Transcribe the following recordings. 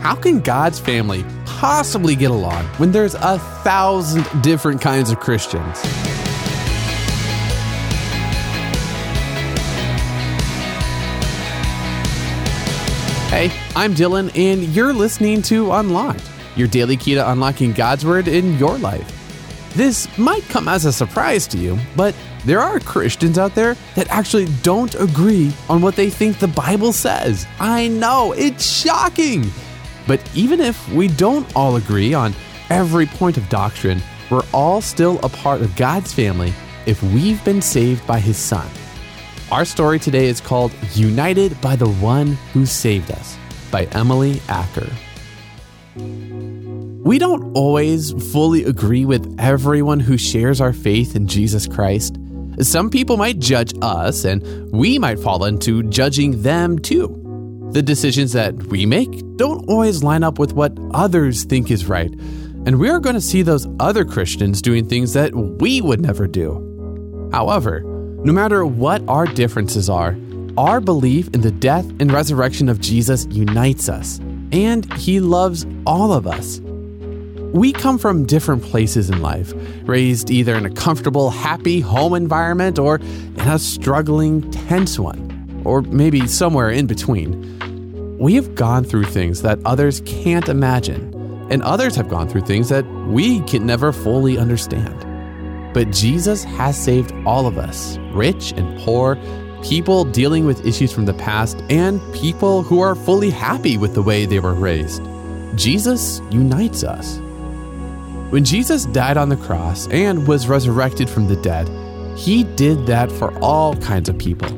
How can God's family possibly get along when there's a thousand different kinds of Christians? Hey, I'm Dylan, and you're listening to Unlocked, your daily key to unlocking God's Word in your life. This might come as a surprise to you, but there are Christians out there that actually don't agree on what they think the Bible says. I know, it's shocking. But even if we don't all agree on every point of doctrine, we're all still a part of God's family if we've been saved by His Son. Our story today is called United by the One Who Saved Us by Emily Acker. We don't always fully agree with everyone who shares our faith in Jesus Christ. Some people might judge us, and we might fall into judging them too. The decisions that we make don't always line up with what others think is right, and we are going to see those other Christians doing things that we would never do. However, no matter what our differences are, our belief in the death and resurrection of Jesus unites us, and He loves all of us. We come from different places in life, raised either in a comfortable, happy home environment or in a struggling, tense one, or maybe somewhere in between. We have gone through things that others can't imagine, and others have gone through things that we can never fully understand. But Jesus has saved all of us, rich and poor, people dealing with issues from the past, and people who are fully happy with the way they were raised. Jesus unites us. When Jesus died on the cross and was resurrected from the dead, he did that for all kinds of people.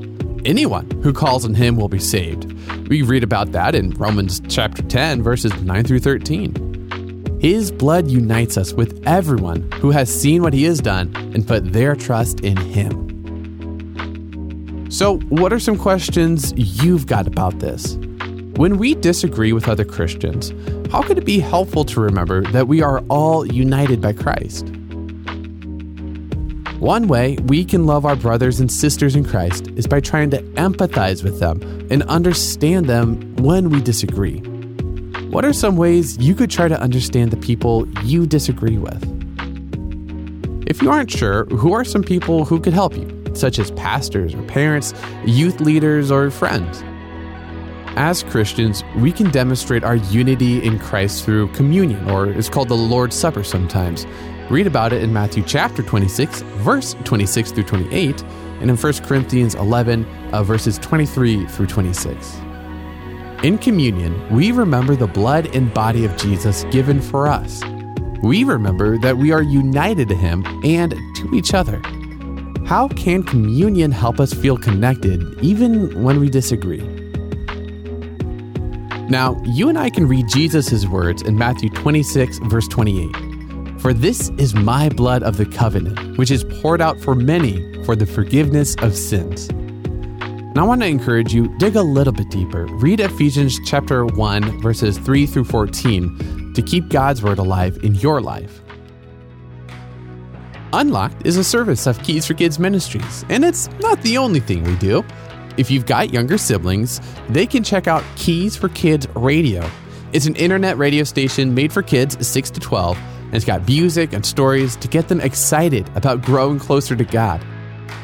Anyone who calls on him will be saved. We read about that in Romans chapter 10 verses 9 through 13. His blood unites us with everyone who has seen what he has done and put their trust in him. So, what are some questions you've got about this? When we disagree with other Christians, how could it be helpful to remember that we are all united by Christ? One way we can love our brothers and sisters in Christ is by trying to empathize with them and understand them when we disagree. What are some ways you could try to understand the people you disagree with? If you aren't sure, who are some people who could help you, such as pastors or parents, youth leaders, or friends? As Christians, we can demonstrate our unity in Christ through communion, or it's called the Lord's Supper sometimes. Read about it in Matthew chapter 26, verse 26 through 28, and in 1 Corinthians 11, uh, verses 23 through 26. In communion, we remember the blood and body of Jesus given for us. We remember that we are united to Him and to each other. How can communion help us feel connected even when we disagree? Now, you and I can read Jesus' words in Matthew 26, verse 28. For this is my blood of the covenant, which is poured out for many for the forgiveness of sins. And I want to encourage you, dig a little bit deeper. Read Ephesians chapter 1, verses 3 through 14 to keep God's word alive in your life. Unlocked is a service of Keys for Kids Ministries, and it's not the only thing we do. If you've got younger siblings, they can check out Keys for Kids Radio. It's an internet radio station made for kids 6 to 12, and it's got music and stories to get them excited about growing closer to God.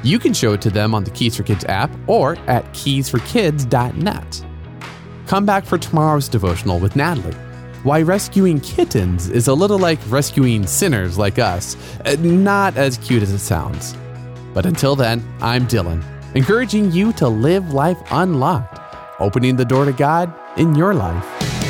You can show it to them on the Keys for Kids app or at keysforkids.net. Come back for tomorrow's devotional with Natalie. Why rescuing kittens is a little like rescuing sinners like us. Uh, Not as cute as it sounds. But until then, I'm Dylan encouraging you to live life unlocked, opening the door to God in your life.